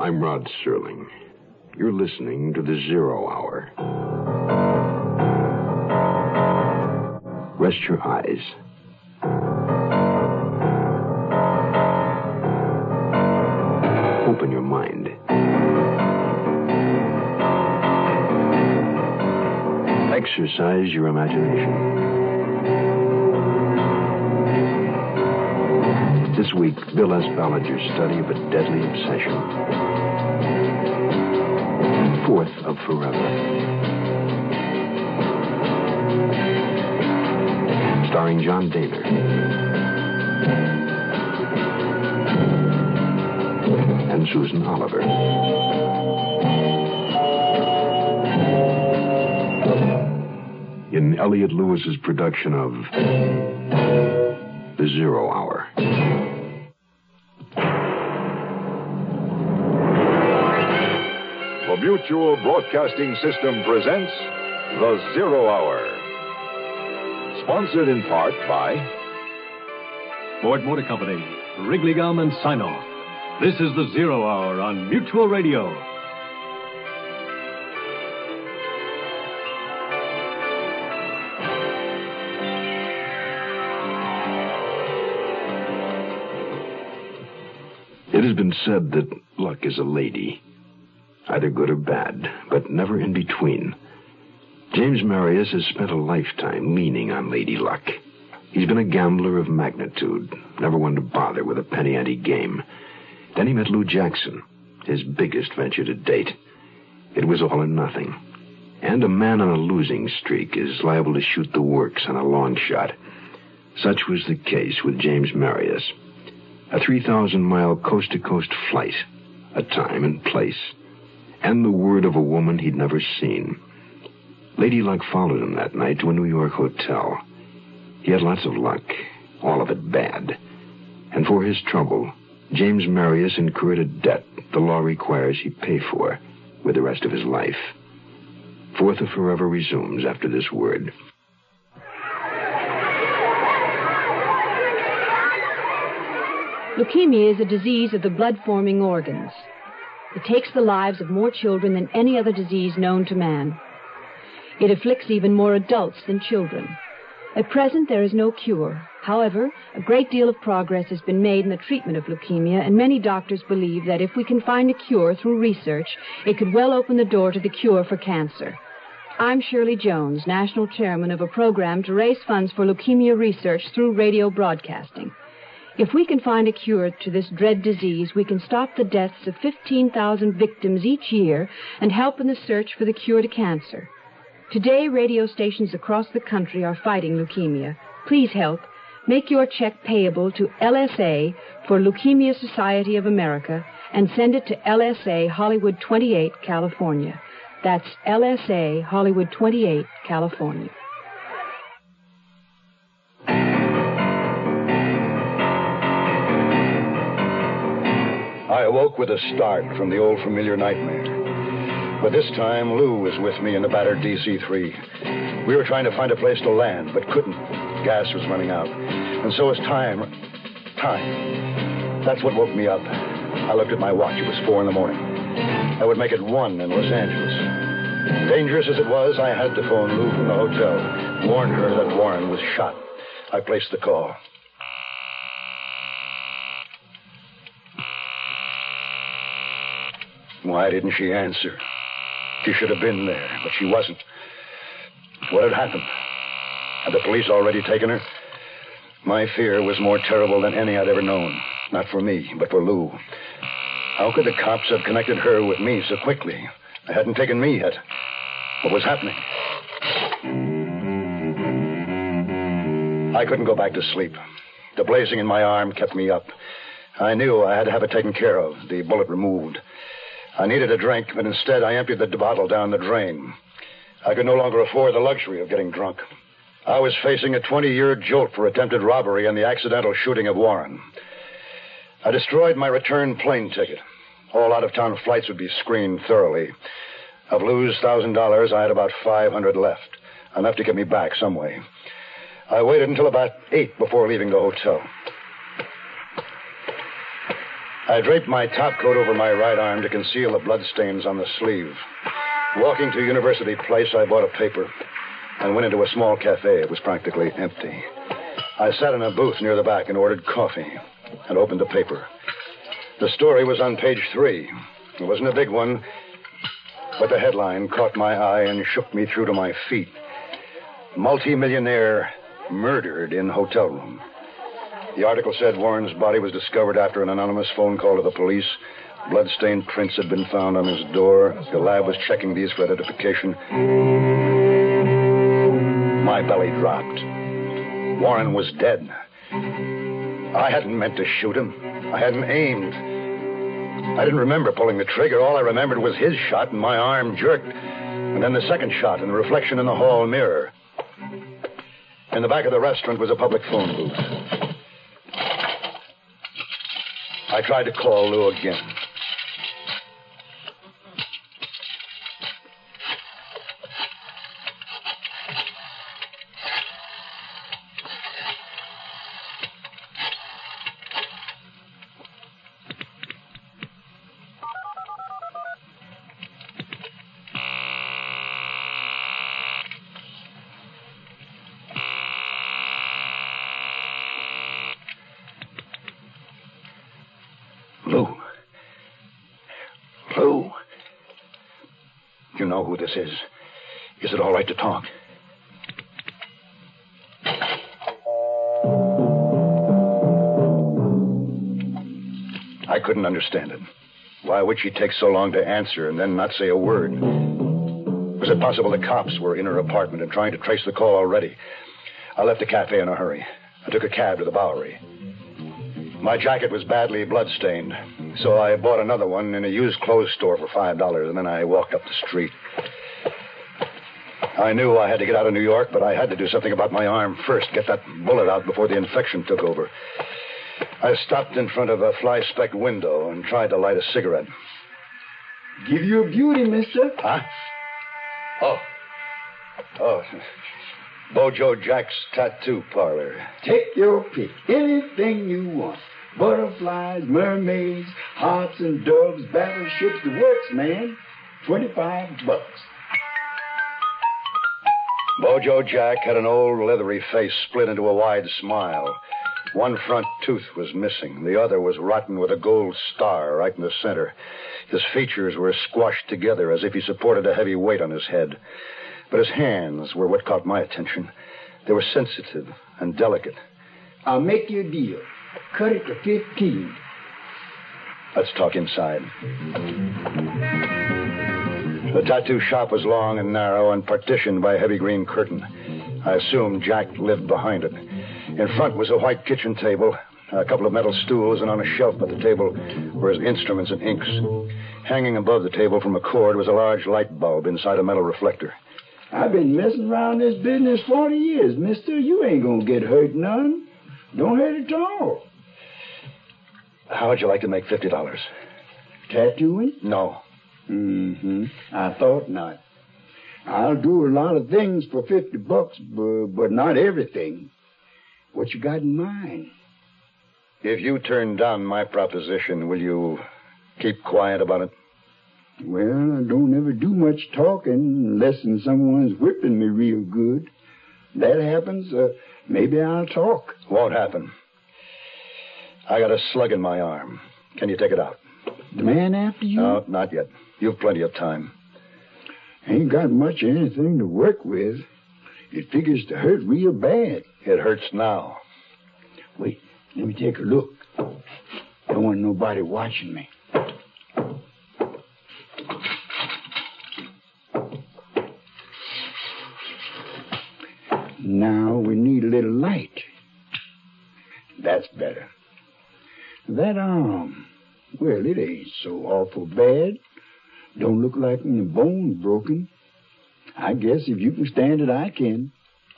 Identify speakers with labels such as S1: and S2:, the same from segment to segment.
S1: I'm Rod Serling. You're listening to the Zero Hour. Rest your eyes. Open your mind. Exercise your imagination. This week, Bill S. Ballinger's study of a deadly obsession. Fourth of Forever. Starring John Dehner. And Susan Oliver. In Elliot Lewis's production of The Zero Hour.
S2: Mutual Broadcasting System presents The Zero Hour. Sponsored in part by
S3: Ford Motor Company, Wrigley Gum and Sine-Off. This is the Zero Hour on Mutual Radio.
S1: It has been said that luck is a lady, either good or bad, but never in between. James Marius has spent a lifetime leaning on Lady Luck. He's been a gambler of magnitude, never one to bother with a penny ante game. Then he met Lou Jackson, his biggest venture to date. It was all or nothing. And a man on a losing streak is liable to shoot the works on a long shot. Such was the case with James Marius. A 3,000 mile coast to coast flight, a time and place, and the word of a woman he'd never seen. Lady Luck followed him that night to a New York hotel. He had lots of luck, all of it bad. And for his trouble, James Marius incurred a debt the law requires he pay for with the rest of his life. Fourth of Forever resumes after this word.
S4: Leukemia is a disease of the blood forming organs. It takes the lives of more children than any other disease known to man. It afflicts even more adults than children. At present, there is no cure. However, a great deal of progress has been made in the treatment of leukemia, and many doctors believe that if we can find a cure through research, it could well open the door to the cure for cancer. I'm Shirley Jones, National Chairman of a program to raise funds for leukemia research through radio broadcasting. If we can find a cure to this dread disease, we can stop the deaths of 15,000 victims each year and help in the search for the cure to cancer. Today, radio stations across the country are fighting leukemia. Please help. Make your check payable to LSA for Leukemia Society of America and send it to LSA Hollywood 28, California. That's LSA Hollywood 28, California.
S5: Awoke with a start from the old familiar nightmare. But this time, Lou was with me in the battered DC 3. We were trying to find a place to land, but couldn't. Gas was running out. And so was time. Time. That's what woke me up. I looked at my watch. It was four in the morning. I would make it one in Los Angeles. Dangerous as it was, I had to phone Lou from the hotel, warn her that Warren was shot. I placed the call. Why didn't she answer? She should have been there, but she wasn't. What had happened? Had the police already taken her? My fear was more terrible than any I'd ever known. Not for me, but for Lou. How could the cops have connected her with me so quickly? They hadn't taken me yet. What was happening? I couldn't go back to sleep. The blazing in my arm kept me up. I knew I had to have it taken care of, the bullet removed. I needed a drink, but instead I emptied the bottle down the drain. I could no longer afford the luxury of getting drunk. I was facing a 20 year jolt for attempted robbery and the accidental shooting of Warren. I destroyed my return plane ticket. All out of town flights would be screened thoroughly. Of Lou's thousand dollars, I had about 500 left, enough to get me back some way. I waited until about eight before leaving the hotel. I draped my topcoat over my right arm to conceal the bloodstains on the sleeve. Walking to University Place, I bought a paper and went into a small cafe. It was practically empty. I sat in a booth near the back and ordered coffee and opened the paper. The story was on page three. It wasn't a big one, but the headline caught my eye and shook me through to my feet. Multimillionaire murdered in hotel room. The article said Warren's body was discovered after an anonymous phone call to the police. Bloodstained prints had been found on his door. The lab was checking these for identification. My belly dropped. Warren was dead. I hadn't meant to shoot him. I hadn't aimed. I didn't remember pulling the trigger. All I remembered was his shot, and my arm jerked. And then the second shot, and the reflection in the hall mirror. In the back of the restaurant was a public phone booth. I tried to call Lou again. Know who this is. Is it all right to talk? I couldn't understand it. Why would she take so long to answer and then not say a word? Was it possible the cops were in her apartment and trying to trace the call already? I left the cafe in a hurry. I took a cab to the Bowery. My jacket was badly bloodstained, so I bought another one in a used clothes store for five dollars, and then I walked up the street. I knew I had to get out of New York, but I had to do something about my arm first, get that bullet out before the infection took over. I stopped in front of a fly specked window and tried to light a cigarette.
S6: Give you a beauty, mister.
S5: Huh? Oh. Oh. Bojo Jack's tattoo parlor.
S6: Take your pick. Anything you want. Butterflies, mermaids, hearts and doves, battleships, the works, man. 25 bucks.
S5: Bojo Jack had an old leathery face split into a wide smile. One front tooth was missing. The other was rotten with a gold star right in the center. His features were squashed together as if he supported a heavy weight on his head. But his hands were what caught my attention. They were sensitive and delicate.
S6: I'll make you a deal. Cut it to 15.
S5: Let's talk inside. The tattoo shop was long and narrow and partitioned by a heavy green curtain. I assumed Jack lived behind it. In front was a white kitchen table, a couple of metal stools, and on a shelf by the table were his instruments and inks. Hanging above the table from a cord was a large light bulb inside a metal reflector.
S6: I've been messing around this business 40 years, mister. You ain't gonna get hurt none. Don't hurt at all.
S5: How would you like to make fifty dollars?
S6: Tattooing?
S5: No.
S6: Mm-hmm. I thought not. I'll do a lot of things for 50 bucks, but, but not everything. What you got in mind?
S5: If you turn down my proposition, will you keep quiet about it?
S6: Well, I don't ever do much talking unless someone's whipping me real good. That happens, uh, maybe I'll talk.
S5: Won't happen. I got a slug in my arm. Can you take it out?
S6: The man after you?
S5: No, not yet. You've plenty of time.
S6: Ain't got much of anything to work with. It figures to hurt real bad.
S5: It hurts now.
S6: Wait, let me take a look. Don't want nobody watching me. That arm, well, it ain't so awful bad. Don't look like any bones broken. I guess if you can stand it, I can.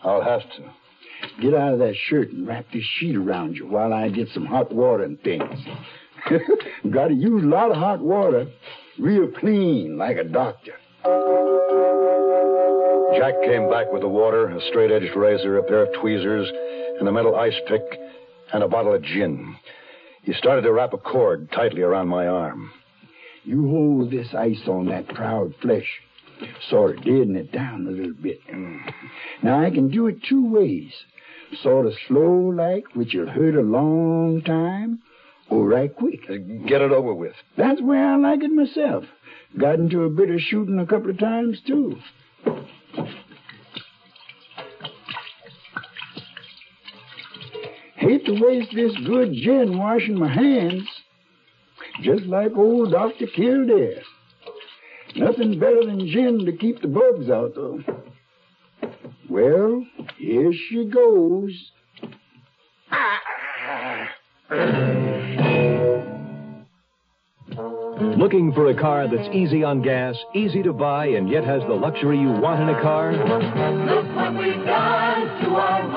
S5: I'll have to.
S6: Get out of that shirt and wrap this sheet around you while I get some hot water and things. Got to use a lot of hot water. Real clean, like a doctor.
S5: Jack came back with the water, a straight edged razor, a pair of tweezers, and a metal ice pick, and a bottle of gin. He started to wrap a cord tightly around my arm.
S6: You hold this ice on that proud flesh, sort of deaden it down a little bit. Now, I can do it two ways. Sort of slow like, which will hurt a long time, or right quick.
S5: Uh, Get it over with.
S6: That's where I like it myself. Got into a bit of shooting a couple of times, too. Hate to waste this good gin washing my hands. Just like old Dr. Kildare. Nothing better than gin to keep the bugs out, though. Well, here she goes.
S7: Looking for a car that's easy on gas, easy to buy, and yet has the luxury you want in a car?
S8: Look what we've done to our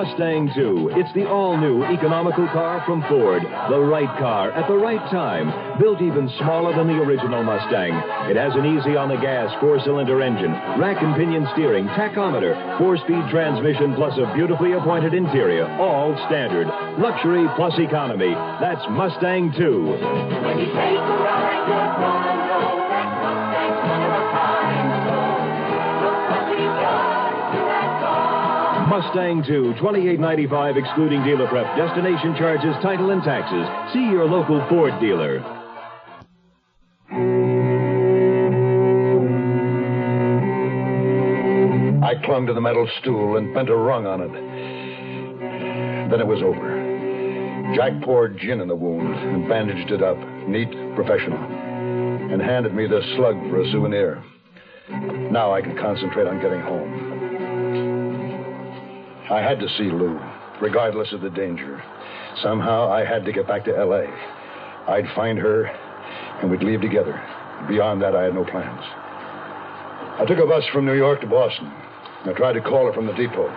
S8: Mustang
S7: 2. It's the all-new economical car from Ford. The right car at the right time. Built even smaller than the original Mustang. It has an easy on the gas four-cylinder engine, rack and pinion steering, tachometer, four-speed transmission, plus a beautifully appointed interior. All standard. Luxury plus economy. That's Mustang 2. Mustang 2, 2895 excluding dealer prep, destination charges, title, and taxes. See your local Ford dealer.
S5: I clung to the metal stool and bent a rung on it. Then it was over. Jack poured gin in the wound and bandaged it up, neat, professional, and handed me the slug for a souvenir. Now I could concentrate on getting home. I had to see Lou, regardless of the danger. Somehow I had to get back to L.A. I'd find her, and we'd leave together. Beyond that, I had no plans. I took a bus from New York to Boston. I tried to call her from the depot.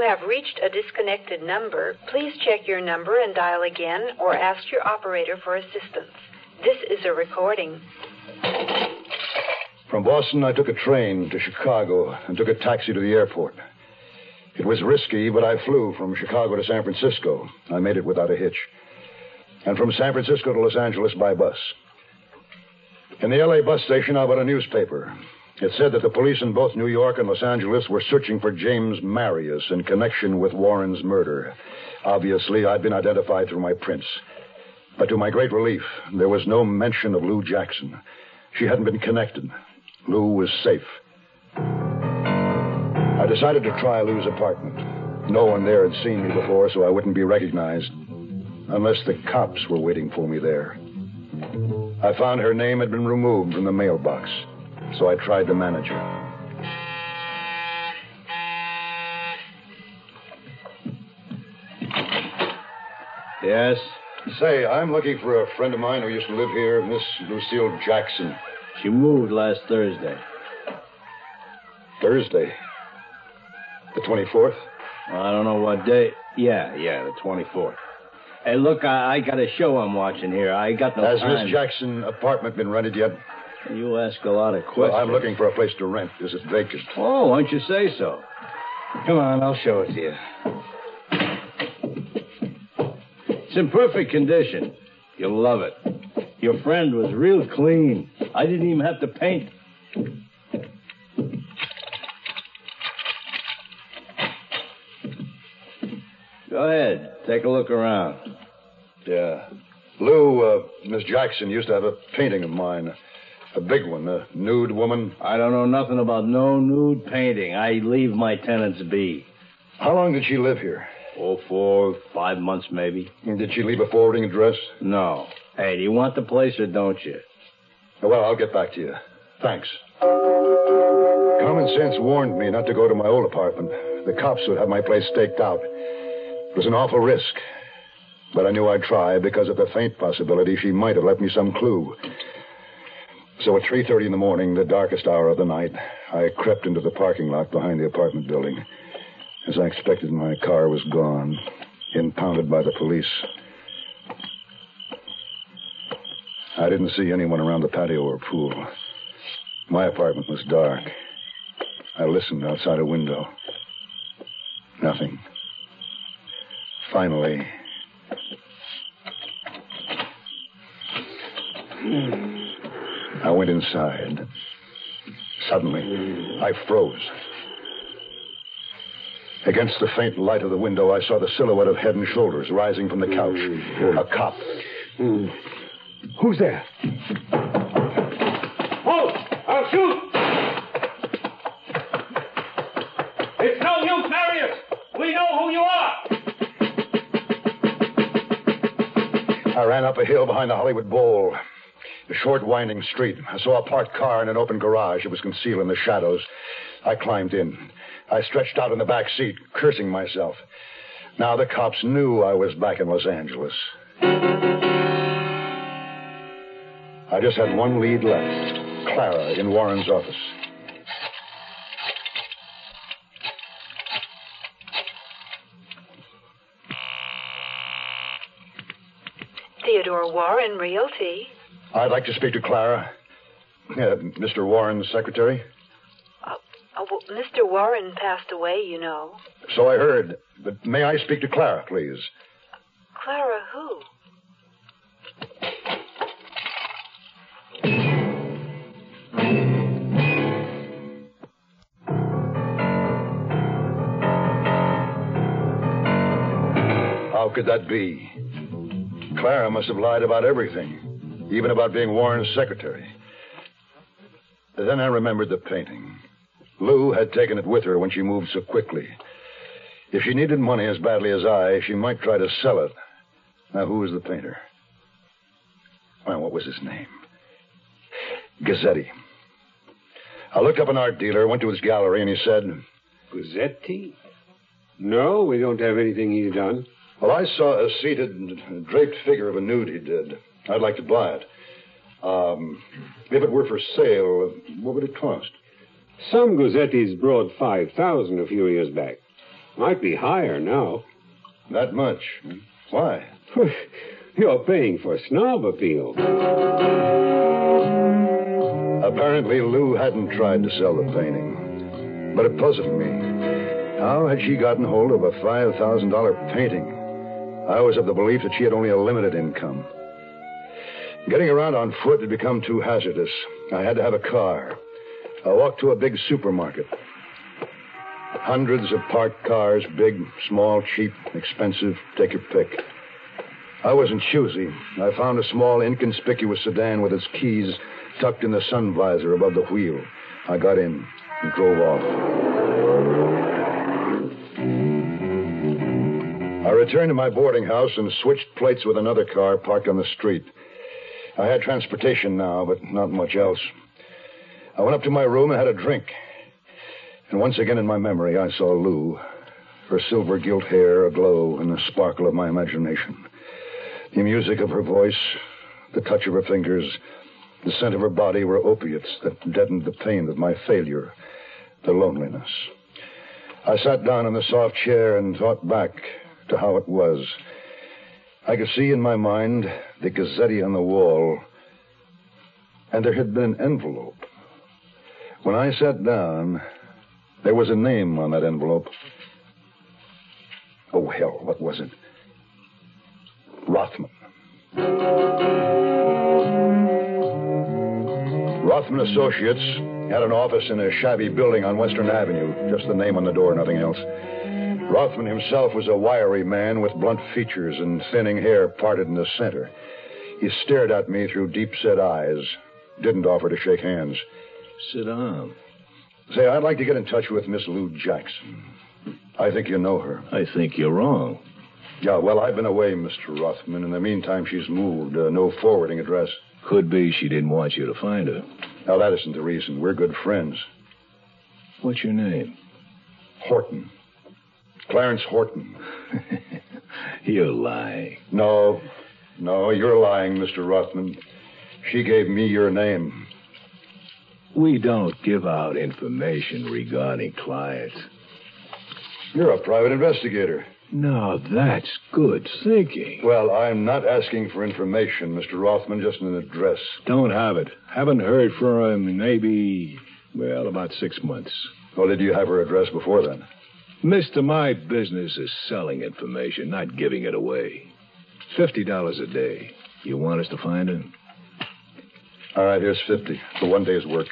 S9: You have reached a disconnected number. Please check your number and dial again or ask your operator for assistance. This is a recording.
S5: From Boston, I took a train to Chicago and took a taxi to the airport. It was risky, but I flew from Chicago to San Francisco. I made it without a hitch. And from San Francisco to Los Angeles by bus. In the LA bus station, I bought a newspaper. It said that the police in both New York and Los Angeles were searching for James Marius in connection with Warren's murder. Obviously, I'd been identified through my prints. But to my great relief, there was no mention of Lou Jackson. She hadn't been connected. Lou was safe. I decided to try Lou's apartment. No one there had seen me before, so I wouldn't be recognized. Unless the cops were waiting for me there. I found her name had been removed from the mailbox, so I tried the manager.
S10: Yes?
S5: Say, I'm looking for a friend of mine who used to live here, Miss Lucille Jackson.
S10: She moved last Thursday.
S5: Thursday. The 24th?
S10: I don't know what day. Yeah, yeah, the 24th. Hey, look, I, I got a show I'm watching here. I got no
S5: Has
S10: time.
S5: Miss Jackson apartment been rented yet?
S10: You ask a lot of questions.
S5: Well, I'm looking for a place to rent. Is it vacant?
S10: Oh, why don't you say so? Come on, I'll show it to you. It's in perfect condition. You'll love it. Your friend was real clean. I didn't even have to paint. Go ahead. Take a look around.
S5: Yeah. Lou, uh, Miss Jackson used to have a painting of mine. A big one, a nude woman.
S10: I don't know nothing about no nude painting. I leave my tenants be.
S5: How long did she live here?
S10: Oh, four, five months maybe.
S5: And Did she leave a forwarding address?
S10: No. Hey, do you want the place or don't you?
S5: Well, I'll get back to you. Thanks. Common sense warned me not to go to my old apartment. The cops would have my place staked out. It was an awful risk. But I knew I'd try because of the faint possibility she might have left me some clue. So at 3.30 in the morning, the darkest hour of the night, I crept into the parking lot behind the apartment building. As I expected, my car was gone, impounded by the police. I didn't see anyone around the patio or pool. My apartment was dark. I listened outside a window. Nothing. Finally. Hmm. I went inside. Suddenly, I froze. Against the faint light of the window, I saw the silhouette of head and shoulders rising from the couch. A cop.
S6: Who's there?
S11: Halt! I'll shoot! It's no use, Marius! We know who you are!
S5: I ran up a hill behind the Hollywood Bowl. A short, winding street. I saw a parked car in an open garage. It was concealed in the shadows. I climbed in. I stretched out in the back seat, cursing myself. Now the cops knew I was back in Los Angeles. I just had one lead left Clara in Warren's office.
S9: Theodore Warren Realty.
S5: I'd like to speak to Clara. Uh, Mr. Warren's secretary.
S9: Oh, well, Mr. Warren passed away, you know.
S5: So I heard. But may I speak to Clara, please?
S9: Clara who?
S5: How could that be? Clara must have lied about everything, even about being Warren's secretary. Then I remembered the painting. Lou had taken it with her when she moved so quickly. If she needed money as badly as I, she might try to sell it. Now, who was the painter? Well, what was his name? Gazzetti. I looked up an art dealer, went to his gallery, and he said,
S12: Gazzetti? No, we don't have anything he's done.
S5: Well, I saw a seated, draped figure of a nude he did. I'd like to buy it. Um, if it were for sale, what would it cost?
S12: Some Gazzettis brought 5000 a few years back. Might be higher now.
S5: That much? Why?
S12: You're paying for snob appeal.
S5: Apparently, Lou hadn't tried to sell the painting. But it puzzled me. How had she gotten hold of a $5,000 painting? I was of the belief that she had only a limited income. Getting around on foot had become too hazardous. I had to have a car. I walked to a big supermarket. Hundreds of parked cars, big, small, cheap, expensive, take your pick. I wasn't choosy. I found a small, inconspicuous sedan with its keys tucked in the sun visor above the wheel. I got in and drove off. I returned to my boarding house and switched plates with another car parked on the street. I had transportation now, but not much else. I went up to my room and had a drink. And once again in my memory, I saw Lou, her silver gilt hair aglow in the sparkle of my imagination. The music of her voice, the touch of her fingers, the scent of her body were opiates that deadened the pain of my failure, the loneliness. I sat down in the soft chair and thought back to how it was. I could see in my mind the Gazzetti on the wall, and there had been an envelope. When I sat down, there was a name on that envelope. Oh, hell, what was it? Rothman. Rothman Associates had an office in a shabby building on Western Avenue. Just the name on the door, nothing else. Rothman himself was a wiry man with blunt features and thinning hair parted in the center. He stared at me through deep set eyes, didn't offer to shake hands.
S1: Sit down.
S5: Say, I'd like to get in touch with Miss Lou Jackson. I think you know her.
S1: I think you're wrong.
S5: Yeah, well, I've been away, Mr. Rothman. In the meantime, she's moved. Uh, no forwarding address.
S1: Could be she didn't want you to find her.
S5: Now, that isn't the reason. We're good friends.
S1: What's your name?
S5: Horton. Clarence Horton.
S13: You're lying.
S5: No, no, you're lying, Mr. Rothman. She gave me your name.
S13: We don't give out information regarding clients.
S5: You're a private investigator.
S13: Now, that's good thinking.
S5: Well, I'm not asking for information, Mr. Rothman, just an address.
S13: Don't have it. Haven't heard from him in maybe, well, about six months.
S5: Well, did you have her address before then?
S13: Mister, my business is selling information, not giving it away. Fifty dollars a day. You want us to find him?
S5: All right, here's 50 for one day's work.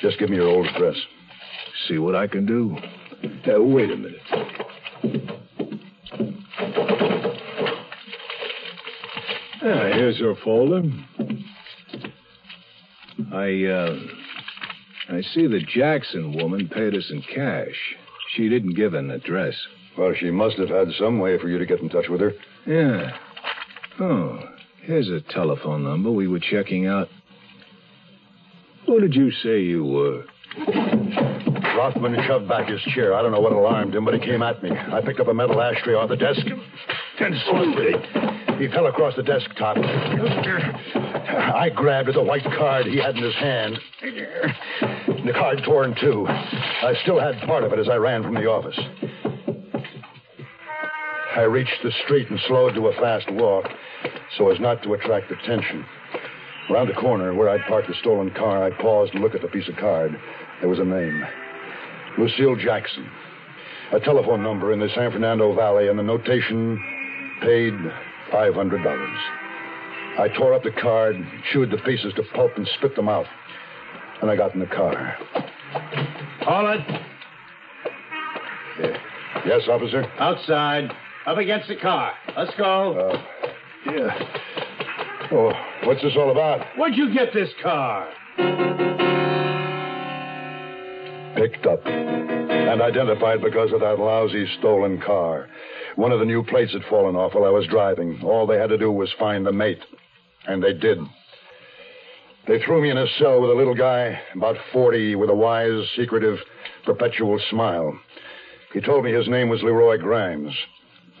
S5: Just give me your old address.
S13: See what I can do. Uh, wait a minute. Ah, here's your folder. I, uh, I see the Jackson woman paid us in cash. She didn't give an address.
S5: Well, she must have had some way for you to get in touch with her.
S13: Yeah. Oh, here's a telephone number we were checking out. Who did you say you were?
S5: Rothman shoved back his chair. I don't know what alarmed him, but he came at me. I picked up a metal ashtray off the desk and saluted. He fell across the desktop. I grabbed at the white card he had in his hand. The card tore in two. I still had part of it as I ran from the office. I reached the street and slowed to a fast walk so as not to attract attention. Around the corner where I'd parked the stolen car, I paused to look at the piece of card. There was a name Lucille Jackson. A telephone number in the San Fernando Valley, and the notation paid $500. I tore up the card, chewed the pieces to pulp, and spit them out. And I got in the car.
S10: Hold it.
S5: Yes, officer?
S10: Outside. Up against the car. Let's go.
S5: Uh, yeah. Oh, what's this all about?
S10: Where'd you get this car?
S5: Picked up and identified because of that lousy stolen car. One of the new plates had fallen off while I was driving. All they had to do was find the mate. And they did. They threw me in a cell with a little guy, about 40, with a wise, secretive, perpetual smile. He told me his name was Leroy Grimes.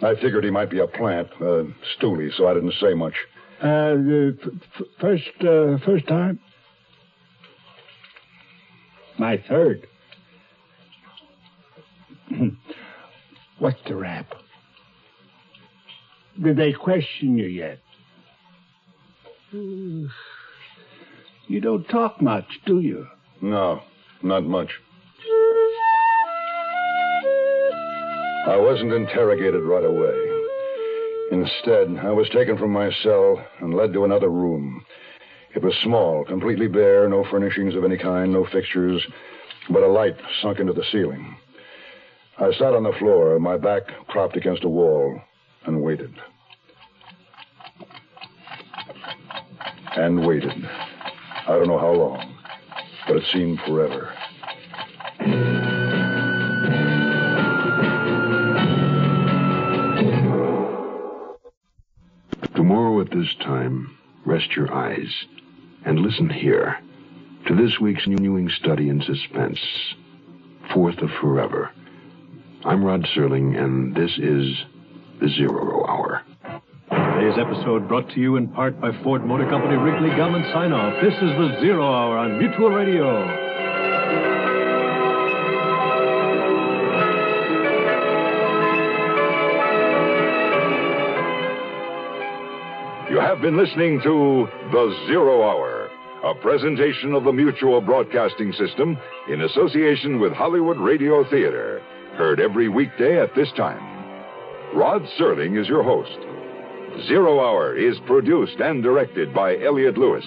S5: I figured he might be a plant, a stoolie, so I didn't say much.
S6: Uh, the f- f- first, uh, first time? My third. What's the rap? Did they question you yet? You don't talk much, do you?
S5: No, not much. I wasn't interrogated right away. Instead, I was taken from my cell and led to another room. It was small, completely bare, no furnishings of any kind, no fixtures, but a light sunk into the ceiling. I sat on the floor, my back propped against a wall, and waited. And waited. I don't know how long, but it seemed forever.
S1: Tomorrow at this time, rest your eyes and listen here to this week's renewing study in suspense, Fourth of Forever. I'm Rod Serling, and this is the Zero Hour.
S3: Today's episode brought to you in part by Ford Motor Company, Wrigley Gum and Sine-Off. This is the Zero Hour on Mutual Radio.
S2: You have been listening to The Zero Hour, a presentation of the Mutual Broadcasting System in association with Hollywood Radio Theater. Heard every weekday at this time. Rod Serling is your host. Zero Hour is produced and directed by Elliot Lewis.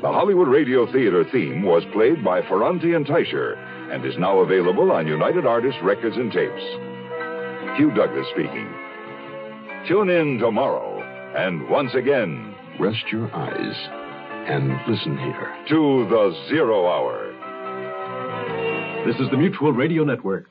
S2: The Hollywood Radio Theater theme was played by Ferrante and Teicher and is now available on United Artists Records and Tapes. Hugh Douglas speaking. Tune in tomorrow and once again
S1: Rest your eyes and listen here.
S2: to the Zero Hour.
S3: This is the Mutual Radio Network.